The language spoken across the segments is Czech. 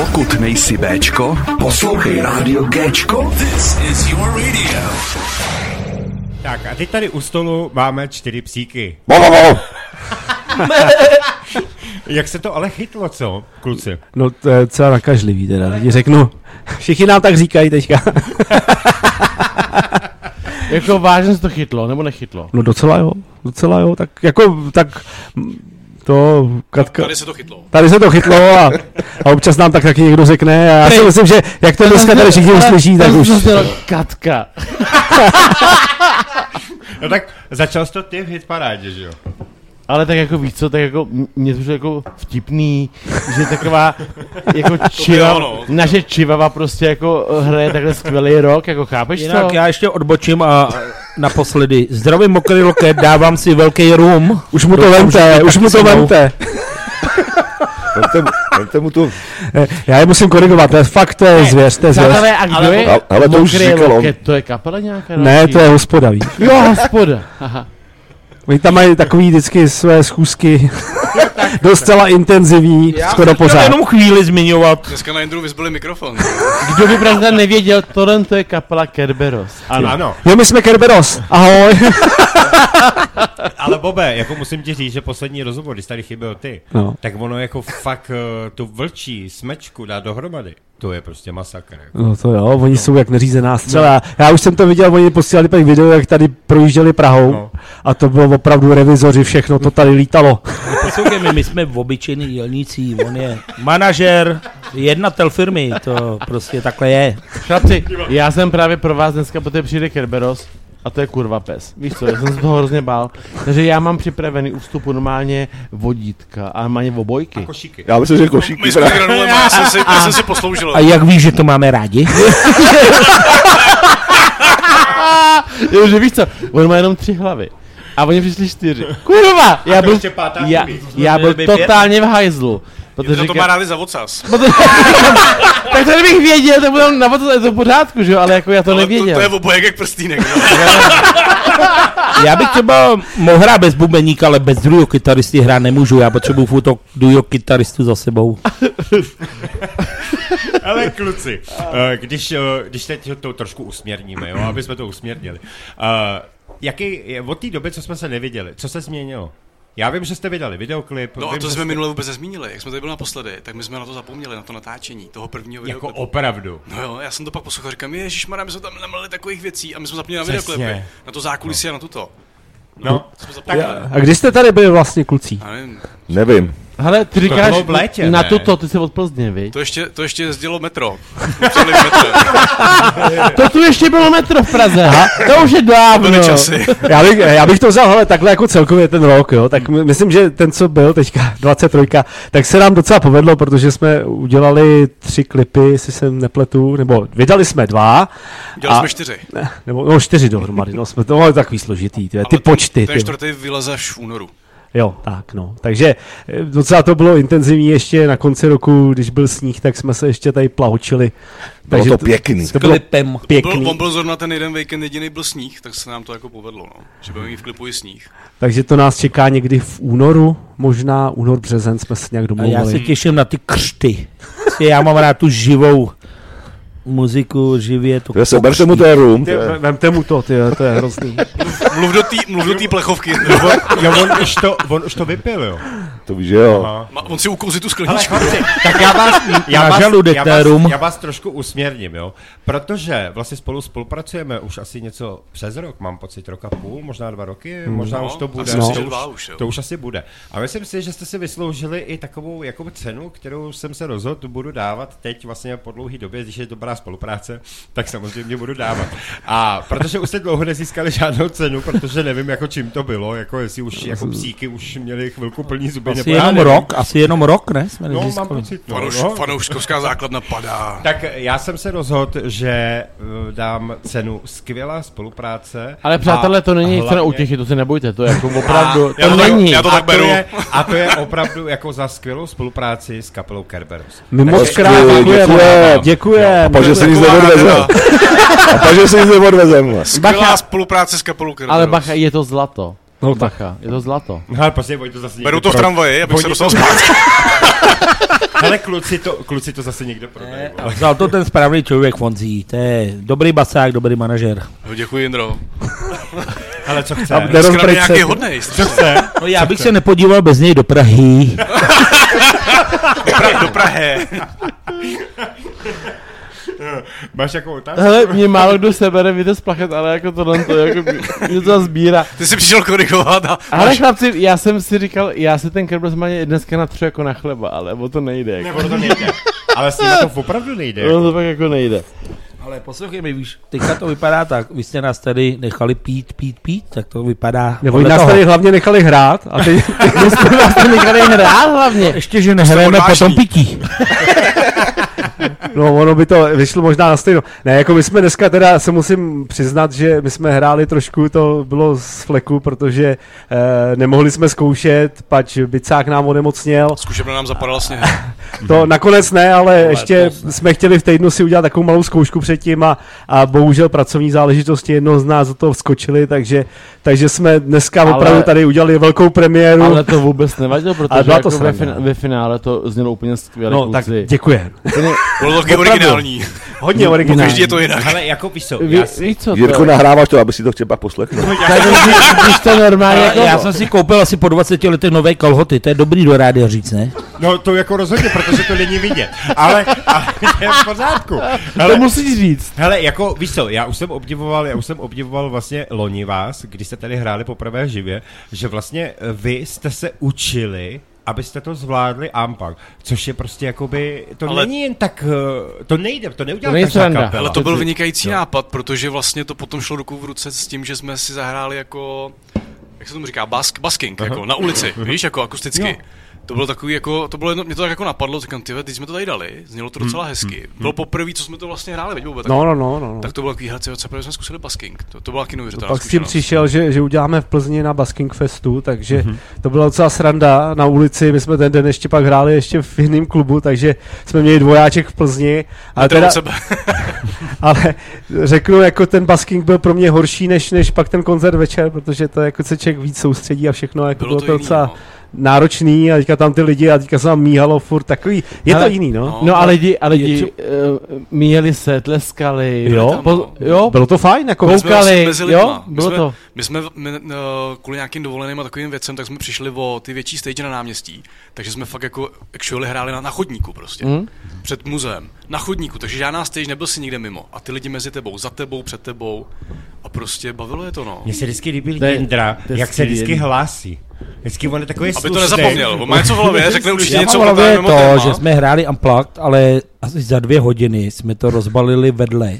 Pokud nejsi Bčko, poslouchej rádio Gčko. This is your radio. Tak a teď tady u stolu máme čtyři psíky. Jak se to ale chytlo, co, kluci? No to je docela nakažlivý teda, ti řeknu. Všichni nám tak říkají teďka. Jako vážně se to chytlo, nebo nechytlo? No docela jo, docela jo, tak jako, tak to, Katka, Tady se to chytlo. tady se to chytlo a, a občas nám tak taky někdo řekne a já si myslím, že jak to dneska tady všichni uslyší, tak už. Katka. No tak začal jsi to ty v hitparádě, že jo? Ale tak jako víš co, tak jako mě to jako vtipný, že taková jako čiva, naše čivava prostě jako hraje takhle skvělý rok, jako chápeš Jinak to? já ještě odbočím a naposledy. Zdravím mokrý loket, dávám si velký rum. Už mu to vemte, že už mu to mnou. vemte. Vemte, mu- vemte mu to, Eh, Já je musím korigovat, to je fakt, to je zvěř, to je zvěř. Přátelé, a kdo je Ale- ale to už říkal on. loket? To je kapela nějaká? Ne, to je hospoda, víš. Jo, hospoda. Aha. Oni tam mají takový vždycky své schůzky, docela intenzivní, skoro Chtěl pořád. jenom chvíli zmiňovat. Dneska na Jindru vyzbyli mikrofon. Kdo by pravda nevěděl, tohle to je kapela Kerberos. Ano. ano. Jo, my jsme Kerberos, ahoj. Ale Bobe, jako musím ti říct, že poslední rozhovor, když tady chyběl ty, No. tak ono jako fakt uh, tu vlčí smečku dá dohromady. To je prostě masakr. Jako. No to jo, oni jsou jak neřízená střela. Já už jsem to viděl, oni posílali pak video, jak tady projížděli Prahou No. a to bylo opravdu revizoři, všechno to tady lítalo. Poslouchej, my, my jsme obyčejní dělníci, on je manažer, jednatel firmy, to prostě takhle je. Chlapci, já jsem právě pro vás dneska, protože přijde Kerberos, a to je kurva pes. Víš co, já jsem se toho hrozně bál. Takže já mám připravený u vstupu normálně vodítka a normálně obojky. Košíky. já myslím, že košíky. My jsme granule, já jsem si, já jsem si posloužil. A jak víš, že to máme rádi? Jo, že víš co, on má jenom tři hlavy. A oni přišli čtyři. Kurva! Já byl, já, já byl totálně v hajzlu. Protože To, to má rádi za ocas. tak to kdybych věděl, tak budem na to je to v pořádku, že jo, ale jako já to Ale to, nevěděl. to je obojek jak prstínek. no. Já bych třeba mohl hrát bez bubeníka, ale bez druhého kytaristy hrát nemůžu, já potřebuju furt to druhého kytaristu za sebou. Ale kluci, eh, když, eh, když teď to trošku usměrníme, jo, aby jsme to usměrnili. Eh, Jaký, je- od té doby, co jsme se neviděli, co se změnilo? Já vím, že jste vydali videoklip. No a vím, to že jsme jste- minule vůbec nezmínili. Jak jsme tady byli naposledy, tak my jsme na to zapomněli, na to natáčení toho prvního Jako videoklipu. opravdu. No jo, já jsem to pak poslouchal, říkám, ježiš, my jsme tam nemali takových věcí a my jsme zapomněli na Přesně. videoklipy. Na to zákulisí a na tuto. No, Jsme zapomněli. A kdy jste tady byli vlastně kluci? Já nevím, Nevím. Hele, ty říkáš bylo v létě, na ne? tuto, ty jsi od Plzně, viď? to ještě, to ještě jezdilo metro. To tu ještě bylo metro v Praze, ha? To už je dávno. Byly časy. Já bych, já bych to vzal hele, takhle jako celkově ten rok, jo, tak my- myslím, že ten, co byl teďka, 23, tak se nám docela povedlo, protože jsme udělali tři klipy, jestli se nepletu, nebo vydali jsme dva, Dělali A- jsme čtyři. ne, nebo no, čtyři dohromady, no, jsme to mohli takový složitý, ty, ty počty. Ten Ty. čtvrtý vyleze až v únoru. Jo, tak no. Takže eh, docela to bylo intenzivní ještě na konci roku, když byl sníh, tak jsme se ještě tady plahočili. Bylo to pěkný. To bylo Klipem. pěkný. Byl, on byl zrovna ten jeden víkend jediný byl sníh, tak se nám to jako povedlo, no. Že budeme mít v klipu i sníh. Takže to nás čeká někdy v únoru, možná únor, březen jsme se nějak A já domluvili. se těším na ty křty. Já mám rád tu živou muziku, živě to Jo, seberte mu ten room. Ty, vemte mu to, ty, to je hrozný. Mluv do té mluv do té plechovky. jo, on už, to, on už to vypil, jo. To víš, jo. Aha. Ma- On si ukouzí tu Ale skleničku. chlapci, tak já vás, já vás, žaludek já vás, rum. já vás trošku usměrním, jo. Protože vlastně spolu spolupracujeme už asi něco přes rok, mám pocit rok a půl, možná dva roky, možná No, už to bude. si, to, už, to už asi bude. A myslím si, že jste si vysloužili i takovou jako cenu, kterou jsem se rozhodl, budu dávat teď vlastně po dlouhé době, když je dobrá spolupráce, tak samozřejmě budu dávat. A protože už jste dlouho nezískali žádnou cenu, protože nevím, jako čím to bylo, jako jestli už jako psíky už měli chvilku plný zuby. Asi já jenom nevím. rok, asi jenom rok, ne? Jsme No, mám pocit, no, Fanouš, no. fanouškovská základna padá. Tak já jsem se rozhodl, že eh, dám cenu skvělá spolupráce. Ale přátelé, to není a cena hlavně- utěchy, to si nebojte, to je jako opravdu, já to to tak- není. já to a tak beru. je, a to je opravdu jako za skvělou spolupráci s kapelou Kerberos. My moc krát děkujeme, děkujem. děkujeme. A pak, že se nic neodvezem. A pak, že se nic neodvezem. Skvělá spolupráce s kapelou Kerberos. Ale bacha, je to zlato. No tak. Bacha, je to zlato. No, ale prostě, oni to zase Beru to v tramvaji, abych se dostal to- zpátky. hele, kluci to, kluci to zase někde prodají. Vzal to ten správný člověk Fonzí, to je dobrý basák, dobrý manažer. Jo, děkuji, Jindro. Ale co chce? A Dneska nerozbrať je nějaký se. hodnej. Co chce? No já bych se nepodíval bez něj do Prahy. Do Prahy. Máš jakou otázku? Hele, mě málo kdo sebere, víte, splachet, ale jako tohle to, jako mě to sbírá. Ty jsi přišel korigovat a Ale chlapci, já jsem si říkal, já si ten má dneska natřu jako na chleba, ale o to nejde. Jako. Nebo to nejde. Ale s tím to opravdu nejde. No to pak jako nejde. Ale poslouchej mi, víš, teďka to vypadá tak, vy jste nás tady nechali pít, pít, pít, tak to vypadá Nebo podle nás toho. tady hlavně nechali hrát a teď, My jsme vlastně nechali hrát hlavně. Ještě, že nehrajeme po tom pití. no ono by to vyšlo možná na stejno. Ne, jako my jsme dneska teda se musím přiznat, že my jsme hráli trošku, to bylo z fleku, protože eh, nemohli jsme zkoušet, pač Bicák nám onemocněl. zkušebna nám zapadala sněh. To nakonec ne, ale ještě jsme chtěli v týdnu si udělat takovou malou zkoušku předtím a, a bohužel pracovní záležitosti jednoho z nás do toho vskočili, takže, takže jsme dneska Ale- opravdu tady udělali velkou premiéru. Ale to vůbec nevadilo, protože jako to ve, sranda. fin- ve, finále to znělo úplně skvěle. no, tak kluci. děkuji. Úplně, Bylo to originální. Hodně Každý originální. je to jinak. Ale jako víš co, ví, já si... víš co to Jirko, je? nahráváš to, aby si to chtěl pak poslechnout. Tak když, když to normálně jako... Já jsem si koupil asi po 20 letech nové kalhoty, to je dobrý do rádia říct, ne? No to jako rozhodně, protože to není vidět. Ale, ale je v pořádku. to Hele, musíš říct. hele, jako víš co, já už jsem obdivoval, já už jsem obdivoval vlastně loni vás, když jste tady hráli poprvé živě, že vlastně eh, vy jste se učili abyste to zvládli Ampak, což je prostě jakoby, to Ale- není jen tak, eh, to nejde, to neudělá To každá kapela. Ale to byl vynikající nápad, protože vlastně to potom šlo ruku v ruce s tím, že jsme si zahráli jako, jak se tomu říká, bask, basking, jako na ulici, víš, jako akusticky. To bylo takový jako, to bylo jedno, mě to tak jako napadlo, říkám, ty, teď jsme to tady dali, znělo to docela hezky. Bylo poprvé, co jsme to vlastně hráli, veď vůbec. No, no, no, no. no. Tak to bylo takový hrací, co jsme zkusili basking. To, to byla taky neuvěřitelná Pak s tím zkušenost. přišel, že, že uděláme v Plzni na Basking Festu, takže to byla docela sranda na ulici. My jsme ten den ještě pak hráli ještě v jiném klubu, takže jsme měli dvojáček v Plzni. Ale, teda, sebe. ale řeknu, jako ten Basking byl pro mě horší než, než pak ten koncert večer, protože to jako se člověk víc soustředí a všechno, jako bylo, Bylo to, to jiný, docela no. Náročný a teďka tam ty lidi a teďka se tam míhalo furt takový, je Ale- to jiný, no. no. No a lidi, a lidi uh, míjeli se, tleskali. Jo? tam, po, no. jo, Bylo to fajn, jako My jsme koukali, mezi jo, lidma. My bylo jsme- to. My jsme my, uh, kvůli nějakým dovoleným a takovým věcem, tak jsme přišli o ty větší stage na náměstí. Takže jsme fakt jako actually hráli na, na chodníku prostě. Hm? Před muzeem. Na chodníku, takže žádná stage nebyl si nikde mimo. A ty lidi mezi tebou, za tebou, před tebou. A prostě bavilo je to, no. Mně se vždycky líbil Jindra, jak se vždycky hlásí. Vždycky on je takový Aby to slušnej. nezapomněl. On má něco v hlavě, řekne určitě Já něco mám v hlavě mimo to, téma. že jsme hráli Unplugged, ale asi za dvě hodiny jsme to rozbalili vedle.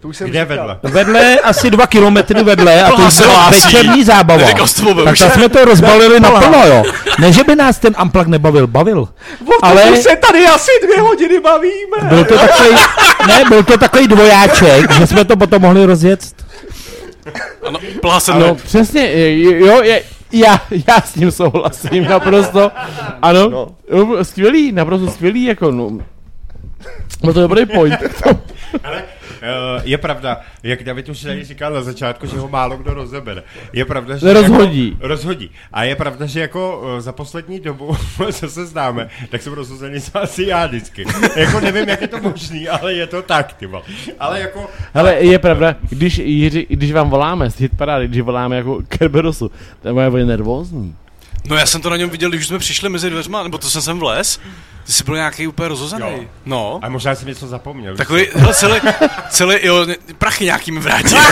to už jsem Kde říkal. vedle? Vedle, asi dva kilometry vedle a to Plná už se byla hlásí. večerní zábava. Neříkal jsi to vůbec, Tak už tam ne? jsme to rozbalili naplno, jo. Ne, že by nás ten Unplugged nebavil, bavil. Ale Ale už se tady asi dvě hodiny bavíme. byl to takový, ne, byl to takový dvojáček, že jsme to potom mohli rozjet. Ano, plá se No no. přesně, je- jo, je, já, já s tím souhlasím naprosto. Ano, No. no. skvělý, naprosto skvělý, jako no. No to je dobrý point. Ale je pravda, jak David už tady říkal na začátku, že ho málo kdo rozebere. Je pravda, že... Rozhodí. Jako, rozhodí. A je pravda, že jako uh, za poslední dobu, co se známe, tak jsem rozhozený asi já vždycky. jako nevím, jak je to možný, ale je to tak, ty vole. Ale jako... Ale je pravda, když, Jiři, když vám voláme z hitparády, když voláme jako Kerberosu, to je moje nervózní. no já jsem to na něm viděl, když jsme přišli mezi dveřma, nebo to jsem sem vlez. Ty jsi byl nějaký úplně rozhozený. Jo. No. A možná jsem něco zapomněl. Takový, hele, celý, celý, jo, prachy nějaký mi vrátil.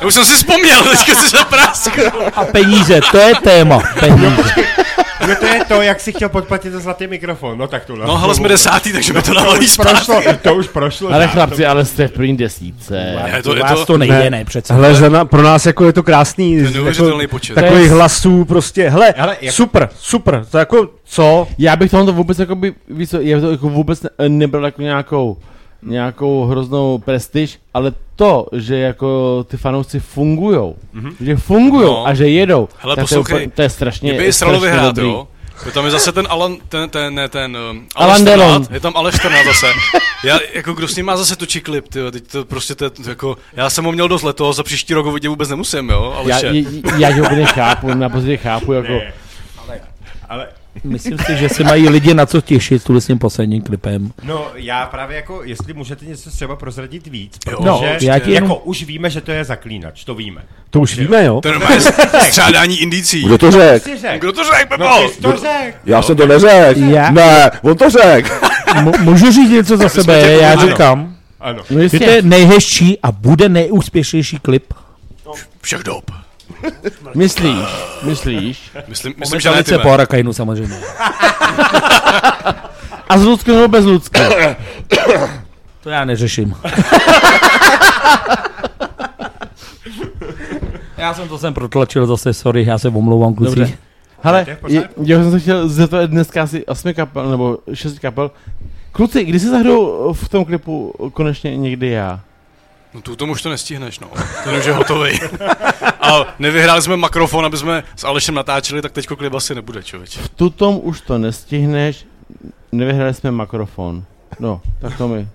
Já už jsem si vzpomněl, teďka se praskl. A peníze, to je téma. Peníze. No to je to, jak si chtěl podplatit za zlatý mikrofon. No tak to No, hele, jsme desátý, takže mi to dávali Prošlo, zpátky. to už prošlo. Ale chlapci, ale jste v první desítce. Ne, to To, vás to- to nejde, Ne. ne, přece. Hele, pro nás jako je to krásný. To je neuvěřitelný jako, počet. Takových To je- hlasů prostě, hele, Hele, jak- super, super, to jako, co? Já bych tohle vůbec jako by, víš co, já to jako vůbec ne, nebral jako nějakou, nějakou hroznou prestiž, ale to, že jako ty fanoušci fungujou, mm-hmm. že fungujou No. a že jedou, Hele, tak to, je to je strašně, Mě by strašně vyhrát, dobrý. jo. Je tam je zase ten Alan, ten, ten, ne, ten, um, Alan Aleš Delon. Je tam Aleš Šternát zase. Já, jako kdo s ním má zase točí klip, ty, teď to prostě, to, jako, já jsem ho měl dost letos, za příští rok ho vidět vůbec nemusím, jo, Já, Aleše. je- já tě úplně chápu, naposledy chápu, jako, Ne. Ale myslím si, že se mají lidi na co těšit s tím posledním klipem. No, já právě jako, jestli můžete něco třeba prozradit víc, Jo, protože no, já ti jako jenom- už víme, že to je zaklínač, to víme. To už víme, jo? To je střádání indicí. Kdo to řekl? Kdo to řekl, Pepo? No, to řek. Já jsem to neřekl. Ne, on to řekl. M- můžu říct něco za sebe, já ano. říkám, Ano. No že to je nejhezčí a bude nejúspěšnější klip. Všech dob. Myslíš? Myslíš? Myslím, myslím že ne ty po Harakajnu samozřejmě. A s Luckem nebo bez Lucka? To já neřeším. já jsem to sem protlačil zase, sorry, já se omlouvám kluci. Dobře. Hele, To já jsem se chtěl zeptat dneska asi 8 kapel, nebo 6 kapel. Kluci, kdy si zahraju v tom klipu konečně někdy já? No tu tomu už to nestihneš, no. Ten už je hotový. A nevyhráli jsme makrofon, aby jsme s Alešem natáčeli, tak teďko klip asi nebude, člověče. V tutom už to nestihneš, nevyhráli jsme makrofon. No, tak to mi,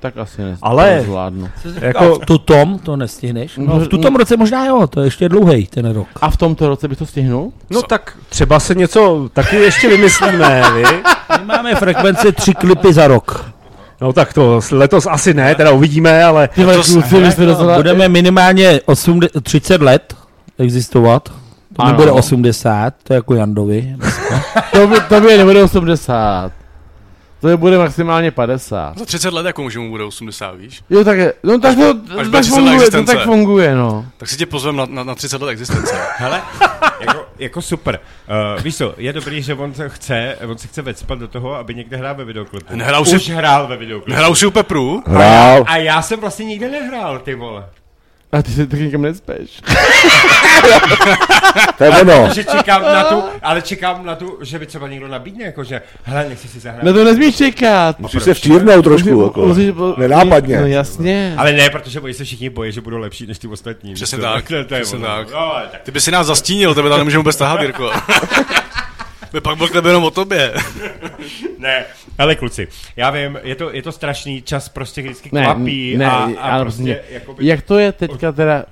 tak asi ne, Ale- to zvládnu. Jako v tutom to nestihneš. No, v tutom roce možná jo, to je ještě dlouhý ten rok. A v tomto roce bych to stihnul? No tak třeba se něco taky ještě vymyslíme, vy? My máme frekvence tři klipy za rok. No tak to letos asi ne, teda uvidíme, ale Ty vole, kluci, vy jste docela... Budeme minimálně 8, 30 let existovat. To Ano. nebude 80, to je jako Jandovi. To, by, to by nebude 80. To je bude maximálně 50. Za 30 let jako můžeme bude 80, víš? Jo, tak je, no tak to, Až to bude tak 30 let funguje, to tak funguje, no. Tak si tě pozvem na, na, na 30 let existence. Hele, jako, jako super. Uh, víš co, je dobrý, že on se chce, on se chce vecpat do toho, aby někde hrál ve videoklipu. Nehrál si- Už hrál ve videoklipu. Nehrál si u Pepru? Hrál. A já jsem vlastně nikde nehrál, ty vole. A ty se tak nikam nespeš. To je ono. Že čekám na tu, ale čekám na tu, že by třeba někdo nabídne, jako že, hele, nechci si zahrát. Na to nesmíš čekat. Musíš se vtírnout trošku, jako. Musíš- Nenápadně. No jasně. Ale ne, protože oni se všichni bojí, že budou lepší než ty ostatní. Přesně To- tak, to, to je přesně ono. tak. No, tak. Ty by si nás zastínil, tebe tam nemůžeme vůbec tahat, Jirko. By pak byl klip jenom o tobě. Ne, ale kluci, já vím, je to, je to strašný, čas prostě vždycky Ne, kvapí ne, a, ale a prostě, prostě, jakoby, jak to je teďka teda,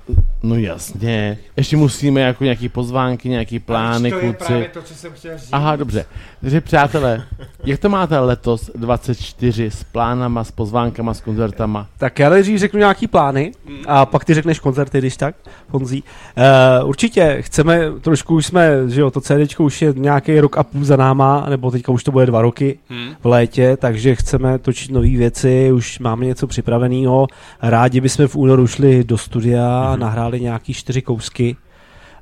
no jasně, ještě musíme jako nějaký pozvánky, nějaký plány, to je kluci. právě to, co jsem chtěl říct. Aha, dobře. Takže přátelé, jak to máte letos 24 s plánama, s pozvánkama, s koncertama? tak já nejdřív řeknu nějaký plány a pak ty řekneš koncerty, když tak, Honzí. Uh, určitě chceme, trošku už jsme, že jo, to CDčko už je nějaký rok a půl za náma, nebo teďka už to bude dva roky Hmm. v létě, takže chceme točit nové věci, už máme něco připraveného. Rádi bychom v únoru šli do studia, mm-hmm. nahráli nějaký čtyři kousky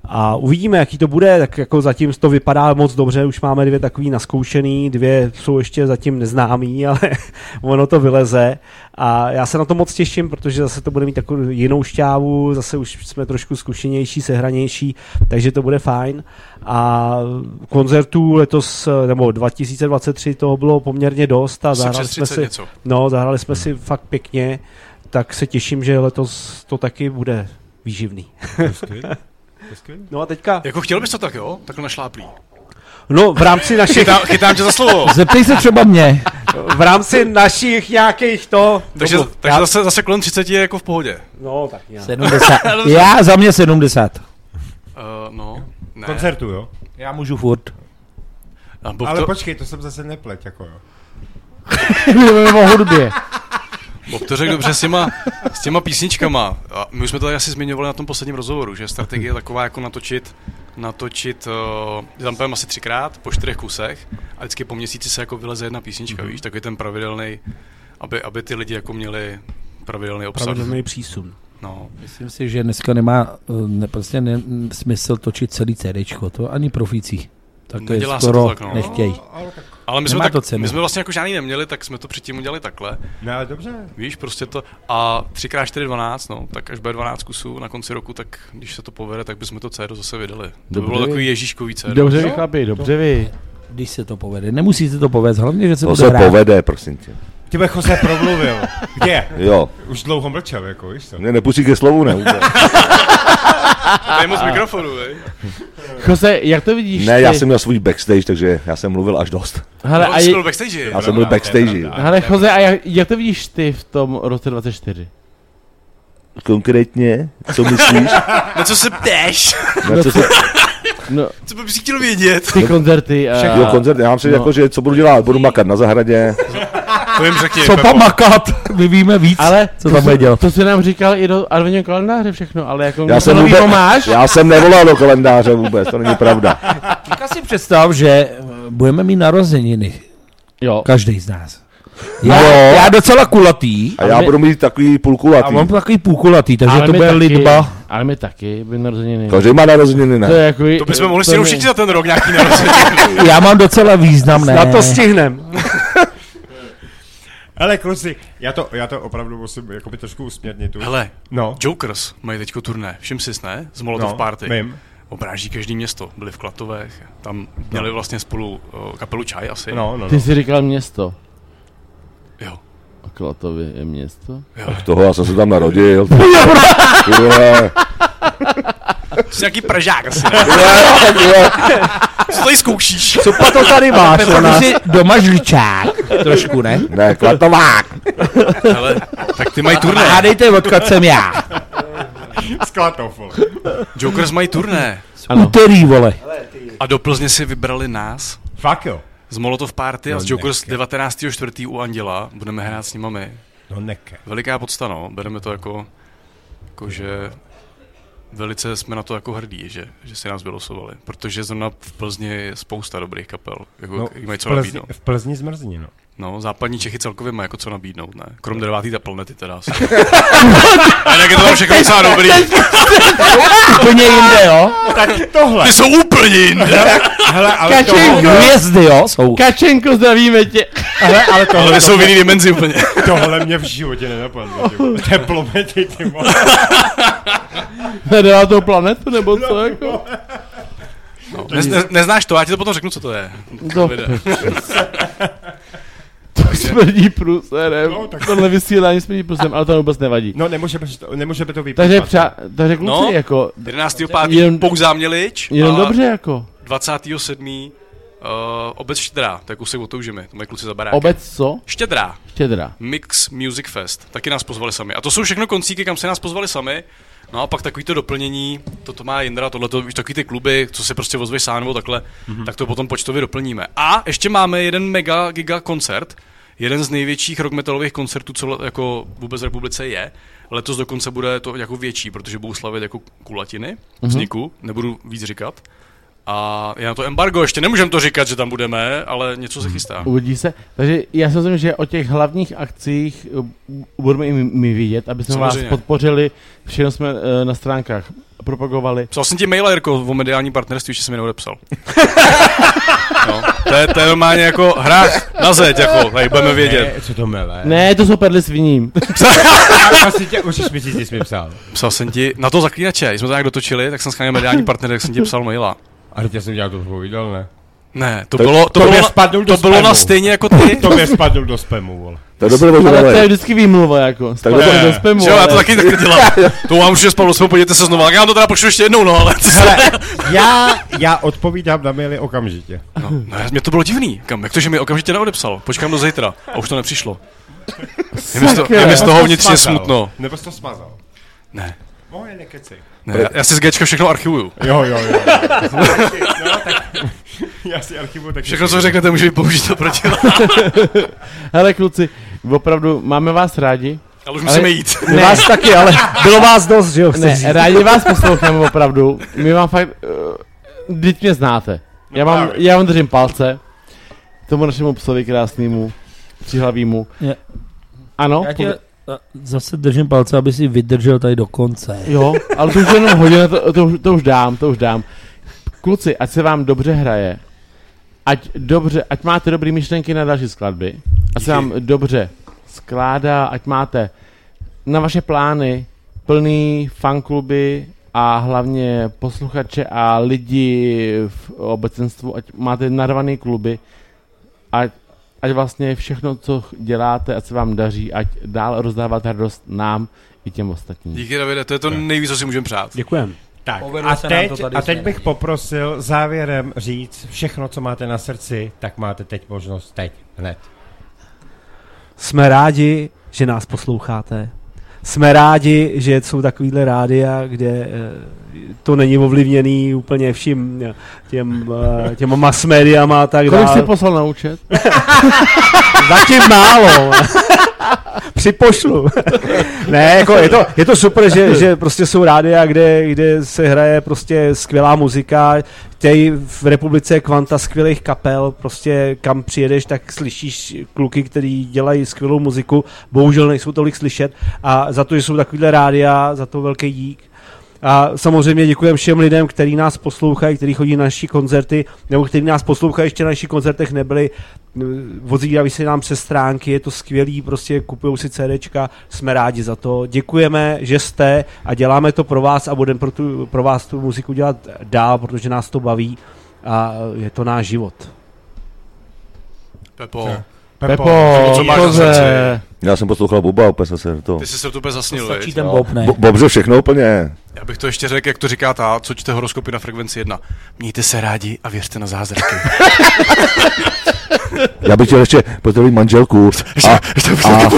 a uvidíme, jaký to bude, tak jako zatím to vypadá moc dobře, už máme dvě takový naskoušený, dvě jsou ještě zatím neznámý, ale ono to vyleze a já se na to moc těším, protože zase to bude mít takovou jinou šťávu, zase už jsme trošku zkušenější, sehranější, takže to bude fajn a koncertů letos, nebo 2023 toho bylo poměrně dost a zahrali jsme 30 si, něco. no, zahrali jsme si fakt pěkně, tak se těším, že letos to taky bude výživný. No a teďka, Jako chtěl bys to tak, jo? Takhle našláplý. no v rámci našich, Chytám, chytám tě za slovo. Zeptej se třeba mě. v rámci našich nějakých to, Takže, to, takže zase, zase kolem 30 je jako v pohodě. no tak nějak. 70. Já za mě 70. Uh, no, ne. Koncertu, jo? Já můžu furt. Ale to, počkej, to jsem zase neplet, jako jo. Mluvíme o hudbě. Bob to řekl dobře s těma, s těma písničkama. A my už jsme to tady asi zmiňovali na tom posledním rozhovoru, že strategie je taková jako natočit, natočit, uh, tam asi třikrát po čtyřech kusech a vždycky po měsíci se jako vyleze jedna písnička, mm-hmm. víš, takový ten pravidelný, aby, aby ty lidi jako měli pravidelný obsah. Pravidelný přísun. No. Myslím si, že dneska nemá uh, ne, prostě ne, smysl točit celý CDčko, to ani profíci. Tak to Nedělá je se to skoro tak, no. nechtějí. Ale my jsme, tak, to my jsme vlastně jako žádný neměli, tak jsme to předtím udělali takhle. No ale dobře. Víš, prostě to. A 3x4 12, no, tak až bude 12 kusů na konci roku, tak když se to povede, tak bychom to CD zase vydali. To by Dobře. bylo takový Ježíškový CD. Dobře vy chlapi, dobře vy. Když se to povede. Nemusí se to povést, hlavně, že se To bude se hrát. povede, prosím tě. Ty bych se promluvil. Kde? Jo. Už dlouho mlčel, jako, víš co? Mě nepustí ke slovu, ne? To je moc mikrofonu, vej. Jose, jak to vidíš Ne, ty? já jsem měl svůj backstage, takže já jsem mluvil až dost. Hele, a Jsi je, byl backstage. Já jsem byl backstage. hele, Jose, a jak, jak to vidíš ty v tom roce 24? Konkrétně, co myslíš? Na co se ptáš? Na co se, No, Co bys chtěl vědět? ty koncerty a... Jo, koncert, já mám si no. jako, že co budu dělat, budu makat na zahradě. To jim řekni. Co pa makat? My víme víc. Ale Co to, tam bude dělat? to jsi nám říkal i do adventního kalendáře všechno, ale jako Já jsem, vůbec, máš? já jsem nevolal do kalendáře vůbec, to není pravda. Teďka si představ, že eh, budeme mít narozeniny. Jo. Každý z nás. Já, já docela kulatý. A já my- budu mít takový A půlkulatý. mám takový půlkulatý, takže Ale to bude taky, lidba. Ale my taky, by narozeniny. Každý má narozeniny, To ne? je jako... To bychom mohli si všichni za ten rok nějaký narozeniny. Já mám docela významné. Na to stihnem. Ale kluci, já to, já to opravdu musím jakoby trošku usměrnit. tu. Hele, No, Jokers mají teďko turné. Všim si ne? Z Molotov no, Party. vím. Obráží každý město. Byli v Klatovech. Tam měli vlastně spolu uh, kapelu Čaj asi. No, no, Ty no. jsi říkal město. Jo. A Klatovy je město? Toho já jsem se tam narodil. Kurva. Jsi nějaký Pražák asi? Co tady zkoušíš? Co pa to tady máš? Ty jsi doma žličák. Trošku, ne? Ne, klatovák. Hele, tak ty mají turné. Hádejte, odkud jsem já. Sklatov, vole. Jokers mají turné. Ano. Úterý, vole. A do Plzně si vybrali nás. Fakt jo. Z Molotov Party a No z Jokers neke. 19.4. u Anděla. Budeme hrát s nima my. No neke. Veliká podsta, no. Bereme to jako, jako že velice jsme na to jako hrdí, že, že si nás vylosovali. Protože zrovna v Plzni je spousta dobrých kapel. Jako, No, mají v, co Plzni, nabídnout. v Plzni zmrzní, no. No, západní Čechy celkově mají jako co nabídnout, ne? Krom devátý ta planety teda asi. A jinak je to tam všechno docela dobrý. Úplně jinde, jo? Tohle. Ty jsou úplně jinde. Hele, ale Kačenko! tohle, Hvězdy, jo? Jsou. Kačenko, zdravíme tě. hele, ale Ale tohle, ty jsou v jiný dimenzi úplně. tohle mě v životě nenapadlo. Teplomety, ty vole. Na devátou planetu, nebo co jako? No, ne, ne, neznáš to, já ti to potom řeknu, co to je. To, to smrdí průserem. No, tak- Tohle vysílání smrdí průserem, ale to vůbec nevadí. No, nemůžeme to, nemůžeme to vypít. Takže, přá, takže kluci, No. jako, 11.5. Jenom- Pouzá Mělič. jenom a dobře, jako. 27. Uh, obec Štědrá, to je kousek od Toužimy, to mají kluci za barákem. Obec co? Štědrá, Štědra. Mix Music Fest, taky nás pozvali sami. A to jsou všechno koncíky, kam se nás pozvali sami. No a pak takový to doplnění, to, to má Jindra, tohle to, víš, takový ty kluby, co se prostě ozveš sám nebo takhle, mm-hmm. tak to potom počtově doplníme. A ještě máme jeden mega giga koncert, jeden z největších rock metalových koncertů, co jako vůbec v republice je. Letos dokonce bude to jako větší, protože budou slavit jako kulatiny vzniku, nebudu víc říkat. A je na to embargo, ještě nemůžeme to říkat, že tam budeme, ale něco se chystá. Uvidí se. Takže já si myslím, že o těch hlavních akcích uh, budeme i my- my vidět, aby jsme vás Samozřejmě. podpořili. Všechno jsme uh, na stránkách propagovali. Psal jsem ti maila, Jirko, o mediální partnerství, ještě jsem mi neodepsal. no, to, je, to je normálně jako hrách na zeď, jako, tady budeme vědět. Ne, co to mele? Ne, to jsou perly sviním. Prosím tě, můžeš mi říct, jsi mi psal. Psal jsem ti, na to zaklínače, když jsme to nějak dotočili, tak jsem scháněl mediální partner, tak jsem ti psal maila. Ale já jsem dělal to povídal, ne? Ne, to, To- bylo, to, to bylo, na, to bylo na stejně jako ty. To mě spadl do spamu, vole. To je dobré Ale to je vždycky výmluva, jako. Spadlo ne. do spamu, já to taky taky dělám. To vám už je spolu, jsme podívejte se znovu, tak já vám to teda pošlu ještě jednou, no, ale... Já, já odpovídám na maily okamžitě. No, no, mě to bylo divný, kam, jak to, že mi okamžitě neodepsal, počkám do zítra a už to nepřišlo. Je mi z, to, je mi z toho vnitřně smutno. Nebo jsi to smazal? Ne, Moje nekeci. ne, já, já si z Gčka všechno archivuju. Jo, jo, jo. no, tak já si archivuju taky. Všechno, co řeknete, může být použito proti vám. Hele, kluci, opravdu máme vás rádi. Ale už musíme jít. My vás taky, ale bylo vás dost, že jo? Ne, říct. rádi vás posloucháme opravdu. My vám fakt, uh, teď mě znáte. Já vám, já vám držím palce. Tomu našemu psovi krásnému, přihlavímu. Je. Ano, Já tě eh, zase držím palce, aby si vydržel tady do konce. jo, ale to už jenom hodina, to, to, už- to už dám, to už dám. Kluci, ať se vám dobře hraje, ať dobře, ať máte dobré myšlenky na další skladby, ať se vám dobře skládá, ať máte na vaše plány plný fankluby a hlavně posluchače a lidi v obecenstvu, ať máte narvaný kluby, ať, ať vlastně všechno, co děláte, ať se vám daří, ať dál rozdávat radost nám i těm ostatním. Díky, Davide, to je to nejvíc, co si můžeme přát. Děkujem. Tak, Povedlo a se nám teď, to tady a teď bych poprosil závěrem říct všechno, co máte na srdci, tak máte teď možnost teď, hned. Jsme rádi, že nás posloucháte. jsme rádi, že jsou takovýhle rádia, kde eh, to není ovlivněný úplně vším eh, těm, eh, těma mass médiama a tak Kolik jsi dále. poslal na účet? Zatím málo. Připošlu. ne, jako je to, je to super, že, že prostě jsou rádia, kde, kde se hraje prostě skvělá muzika, Tej v republice je kvanta skvělých kapel, prostě kam přijedeš, tak slyšíš kluky, kteří dělají skvělou muziku, bohužel nejsou tolik slyšet a za to, že jsou takovýhle rádia, za to velký dík. A samozřejmě děkujeme všem lidem, kteří nás poslouchají, kteří chodí na naši koncerty, nebo kteří nás poslouchají, ještě na našich koncertech nebyli, vozídaví se nám přes stránky, je to skvělý, prostě kupují si CDčka, jsme rádi za to. Děkujeme, že jste a děláme to pro vás a budeme pro, tu, pro vás tu muziku dělat dál, protože nás to baví a je to náš život. Pepo, Pepo, co máš na koze. Já jsem poslouchal Boba, úplně jsem se to... ty jsi se to úplně zasnil, Stačí viď? ten bob, ne? Bo- Bobře všechno úplně. Já bych to ještě řekl, jak to říká ta, co čte horoskopy na frekvenci 1. Mějte se rádi a věřte na zázraky. Já bych chtěl ještě pozdravit manželku. A, a,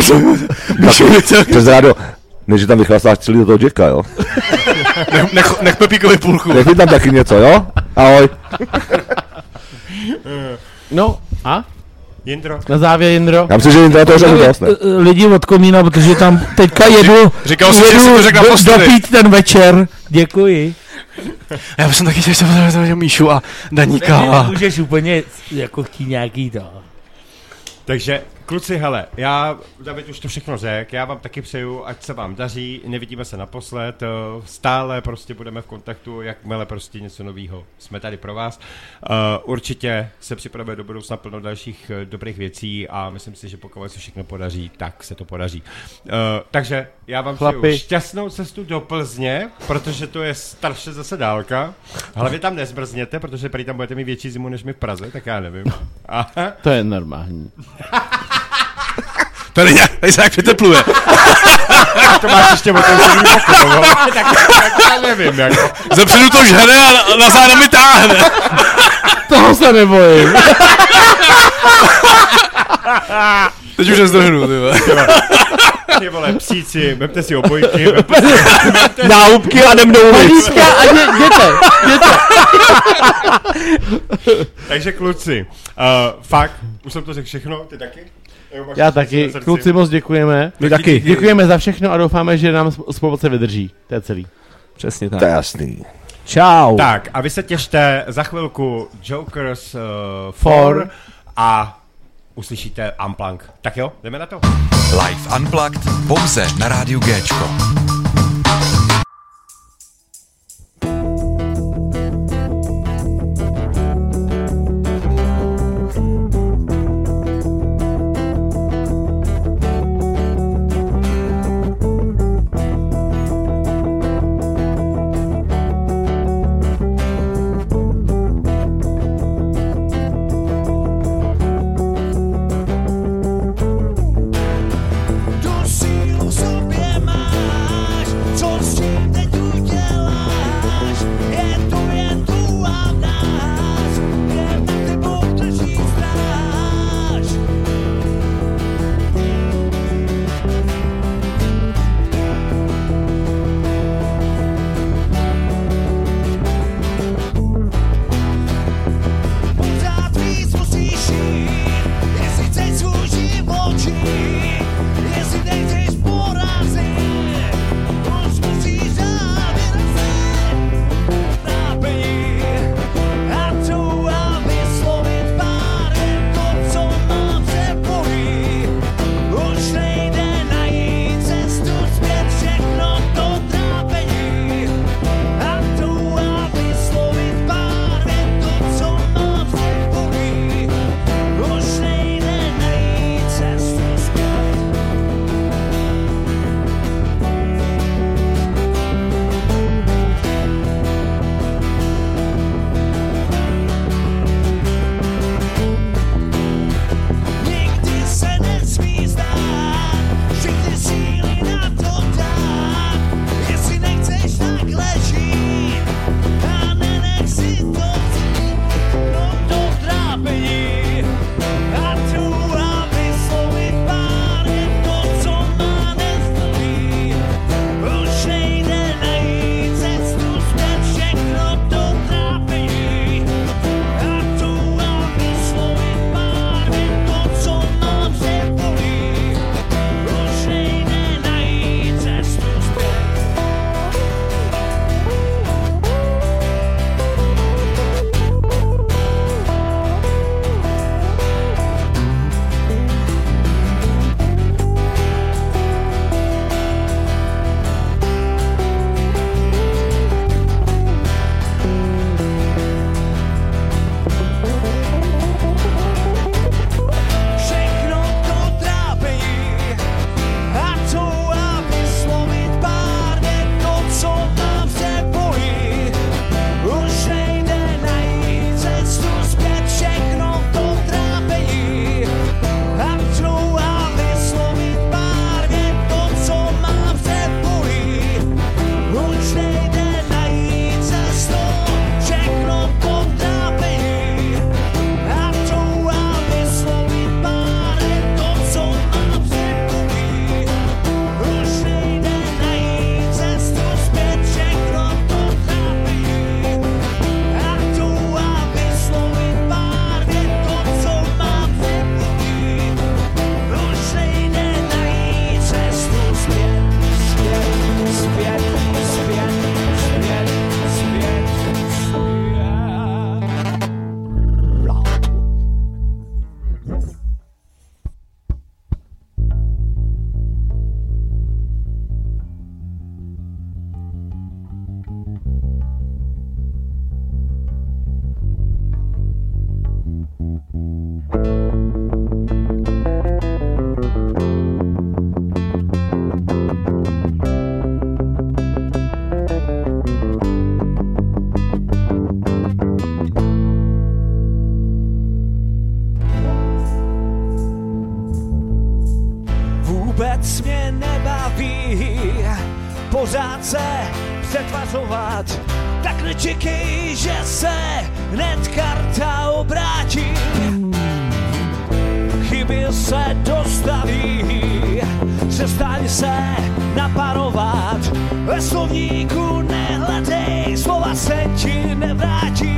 přes rádio, než že tam vychlastáš celý do toho Jacka, jo? nech, nech, nech Pepíkovi půlku. Nech mi tam taky něco, jo? Ahoj. No a? Jindro, Na závěr, Jindro. Já myslím, že to toho řeknu dost, ne? Lidi od komína, protože tam teďka jedu, Říkal jsem, že jedu si to řekl do- dopít ten večer. Děkuji. Já bych jsem taky chtěl se pozdravit Míšu a Daníka. Ne, A... Můžeš úplně jako chtít nějaký to. Takže kluci, hele, já, David už to všechno řekl, já vám taky přeju, ať se vám daří, nevidíme se naposled, eh, stále prostě budeme v kontaktu, jakmile prostě něco nového jsme tady pro vás. Eh, Určitě se připravuje do budoucna plno dalších eh, dobrých věcí a myslím si, že pokud se všechno podaří, tak se to podaří. Takže já vám Chlapi. přeju šťastnou cestu do Plzně, protože to je starše zase dálka. Hlavně tam nezmrzněte, protože prý tam budete mít větší zimu než my v Praze, tak já nevím. Aha. To je normální. Tady, nějak- tady se jak přetepluje. to máš ještě otevřený okno, vole. tak, tak já nevím, jako. Zepředu to žene a na, na záda mi táhne. Toho se nebojím. Teď už nezdrhnu, ty vole. Ty vole, psíci, vemte si obojky, vemte si, Náhubky a jdem do ulic. A jde, jděte, jděte. takže kluci, uh, fakt, už jsem to řekl všechno, ty taky? Jo, Já taky. Kluci moc děkujeme. My taky. Děkujeme za všechno a doufáme, že nám spoluprace vydrží. To je celý. Přesně tak. To je jasný. Čau. Tak, a vy se těšte za chvilku Jokers uh, Four. 4 a uslyšíte Unplank. Tak jo, jdeme na to. Live Unplugged pouze na rádiu Géčko. Naparovat, ve slovníku nehledej, slova se ti nevrátí.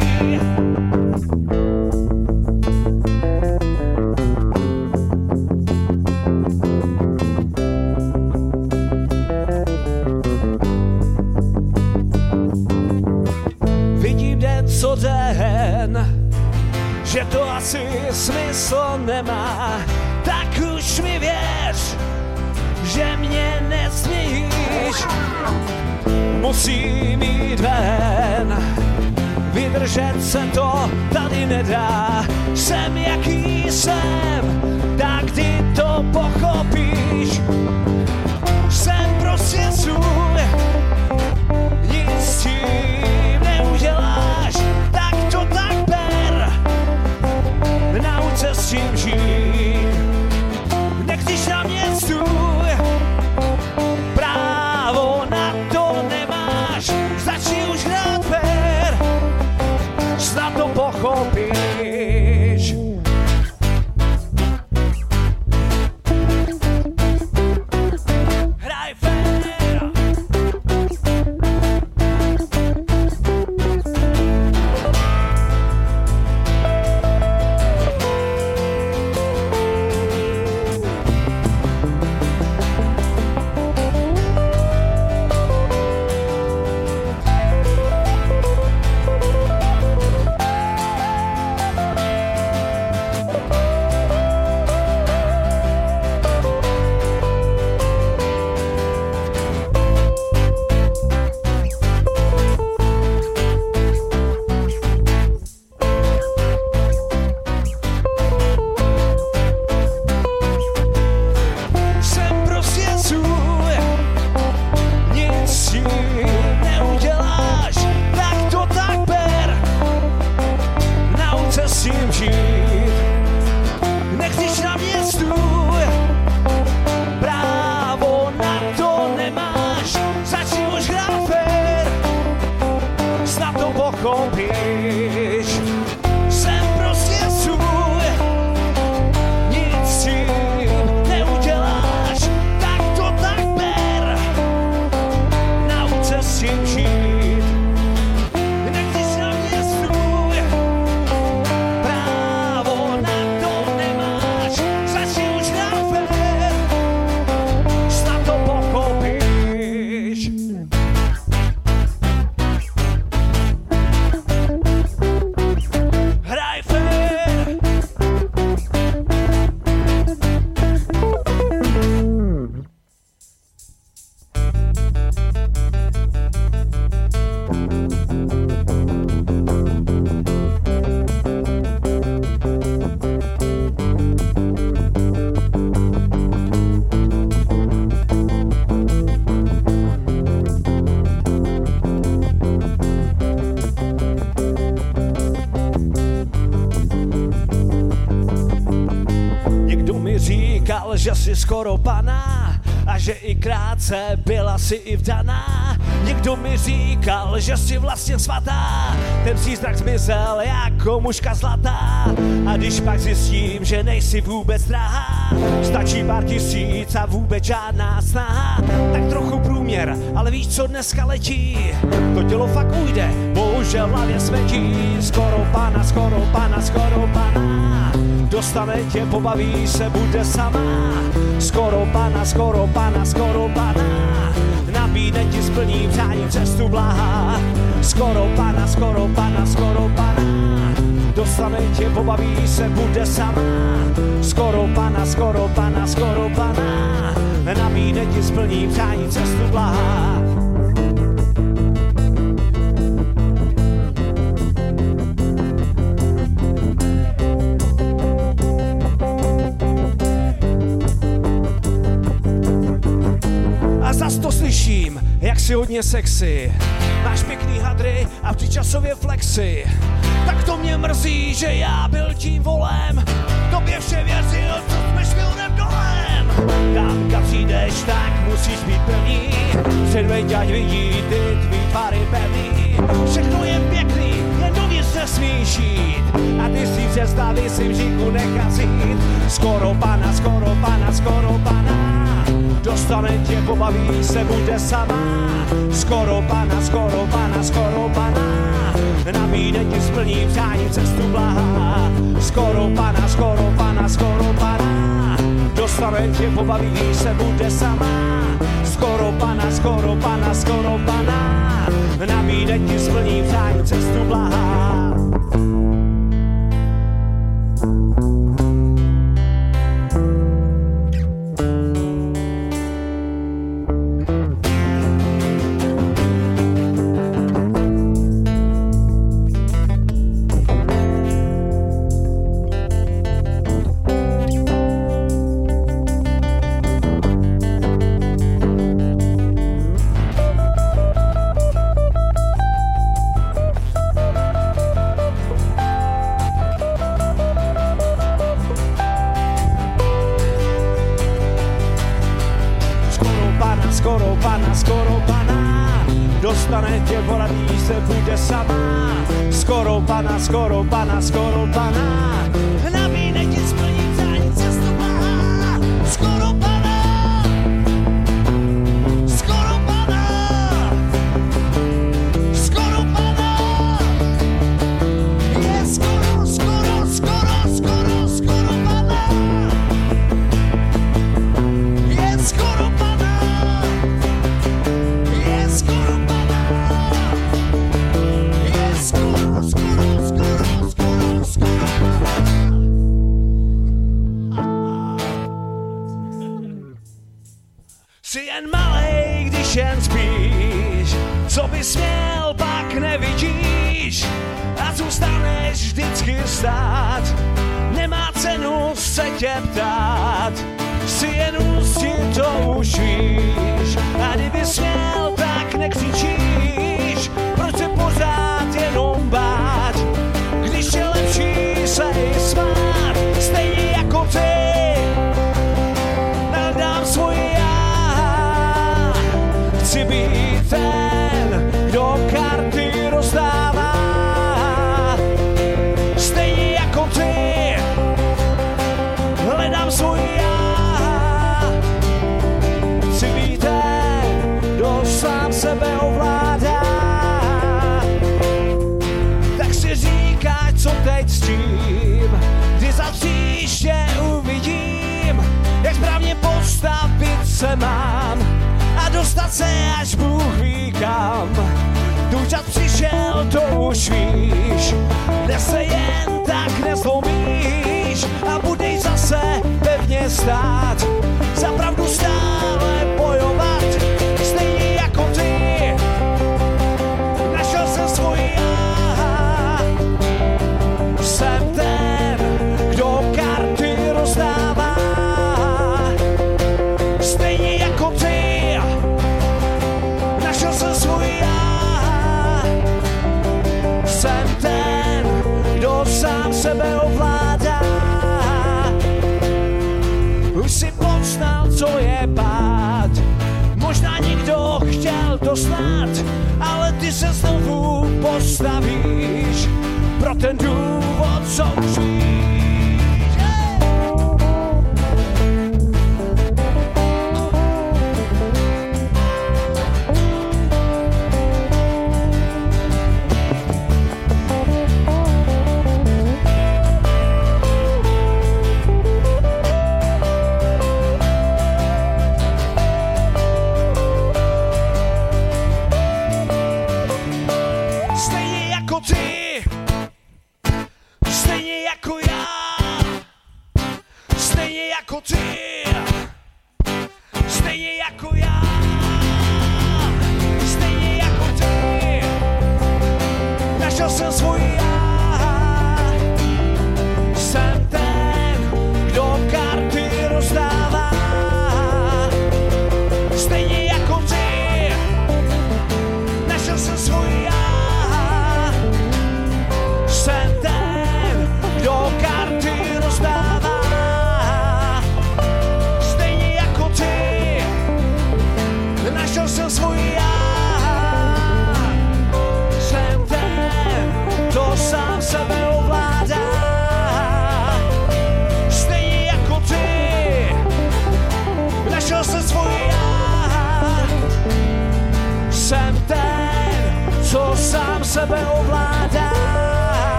Vidím den že to asi smysl nemá, tak už mi věř, že mě nesmíš. Musím jít ven, vydržet se to tady nedá. Jsem jaký jsem, tak ty to pochopíš. Jsem prostě svůj, nic tím krátce byla si i vdaná. Někdo mi říkal, že jsi vlastně svatá, ten přízrak zmizel jako muška zlatá. A když pak zjistím, že nejsi vůbec drahá, stačí pár tisíc a vůbec žádná snaha, tak trochu průměr, ale víš, co dneska letí? To tělo fakt ujde, bohužel hlavě smetí. Skoro pana, skoro pana, skoro pana. Dostane tě, pobaví se, bude sama. Skoro pana, skoro pana, skoro pana. Nabídne ti splní přání cestu blaha. Skoro pana, skoro pana, skoro pana. Dostane tě, pobaví se, bude sama. Skoro pana, skoro pana, skoro pana. Nabídne ti splní přání cestu blaha. jsi hodně sexy. Máš pěkný hadry a přičasově flexy. Tak to mě mrzí, že já byl tím volem. Tobě vše věřil, co jsme švilnem dolem. Tam, kam přijdeš, tak musíš být první. Předveď, ať vidí ty tvý tvary pevný. Všechno je pěkný nesmíš jít a ty si představy si v říku nechat. Skoro pana, skoro pana, skoro pana, dostane tě, pobaví se, bude sama. Skoro pana, skoro pana, skoro pana, nabíde ti splní přání cestu blaha. Skoro pana, skoro pana, skoro pana, dostane tě, pobaví se, bude sama. Skoro pana, skoro pana, skoro pana, nabídek ti splní v zájmu cestu blahá. přišel, to už víš, kde se jen tak nezlomíš a budeš zase pevně stát, za pravdu stále. social Stejně jako já, stejně jako ty, stejně jako já. Jako ty, našel jsem svůj já.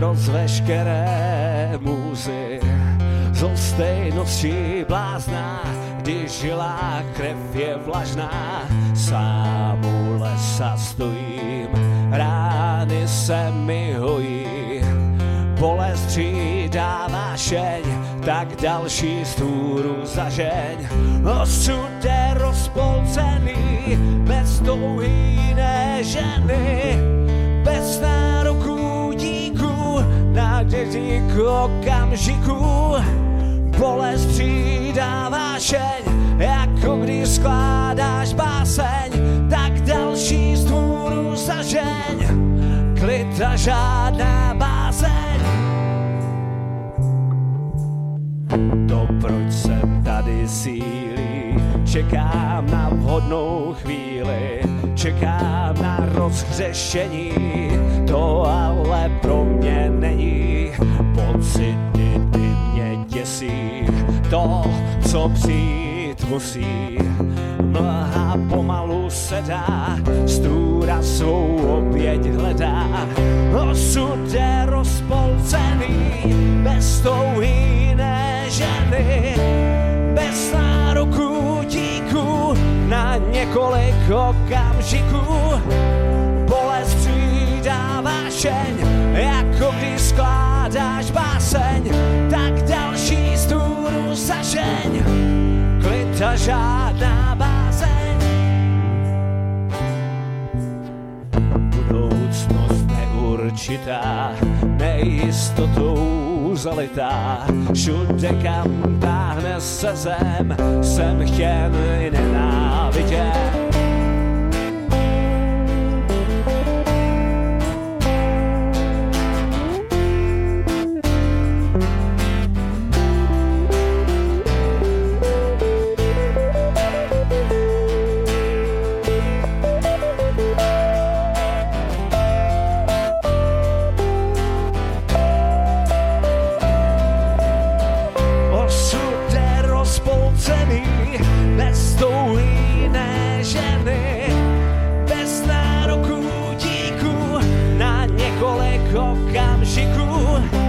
Proz veškeré můzy. Zlstej nocí blázná, když žilá krev je vlažná. Sám u lesa stojím, rány se mi hojí. Bolest střídá vášeň, tak další stůru zažeň. Osud je rozpolcený, bez touhy jiné ženy, naději k okamžiku. Bolest střídá vášeň, jako když skládáš báseň, tak další stůru zažeň. Klid a žádná bázeň. To proč jsem tady sílí, čekám na vhodnou chvíli, čekám na rozhřešení, to ale pro mě není. Pocity ty mě děsí, to, co přijít musí. Mlha pomalu sedá, stůra svou oběť hledá. Osud je rozpolcený, bez touhy jiné ženy, na několik okamžiků. Bolest přidá vášeň, jako když skládáš báseň, tak další stůru zažeň, klid a žádná bázeň. Budoucnost neurčitá, nejistotou zalitá, všude kam táhne se zem, jsem chtěn i nenávidět. Okamžiků. Bolest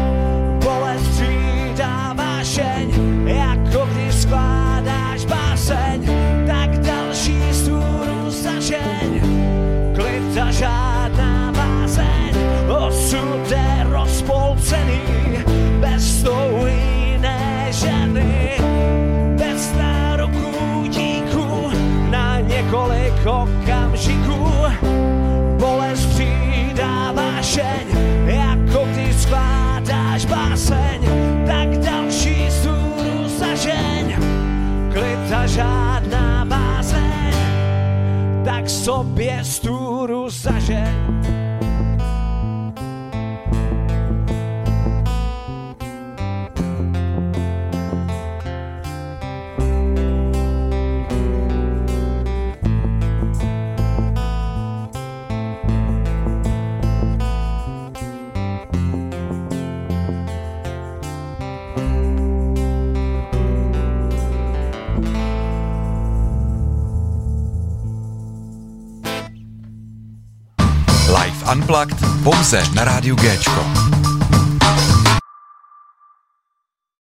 tak sobě Unplugged pouze na rádiu Géčko.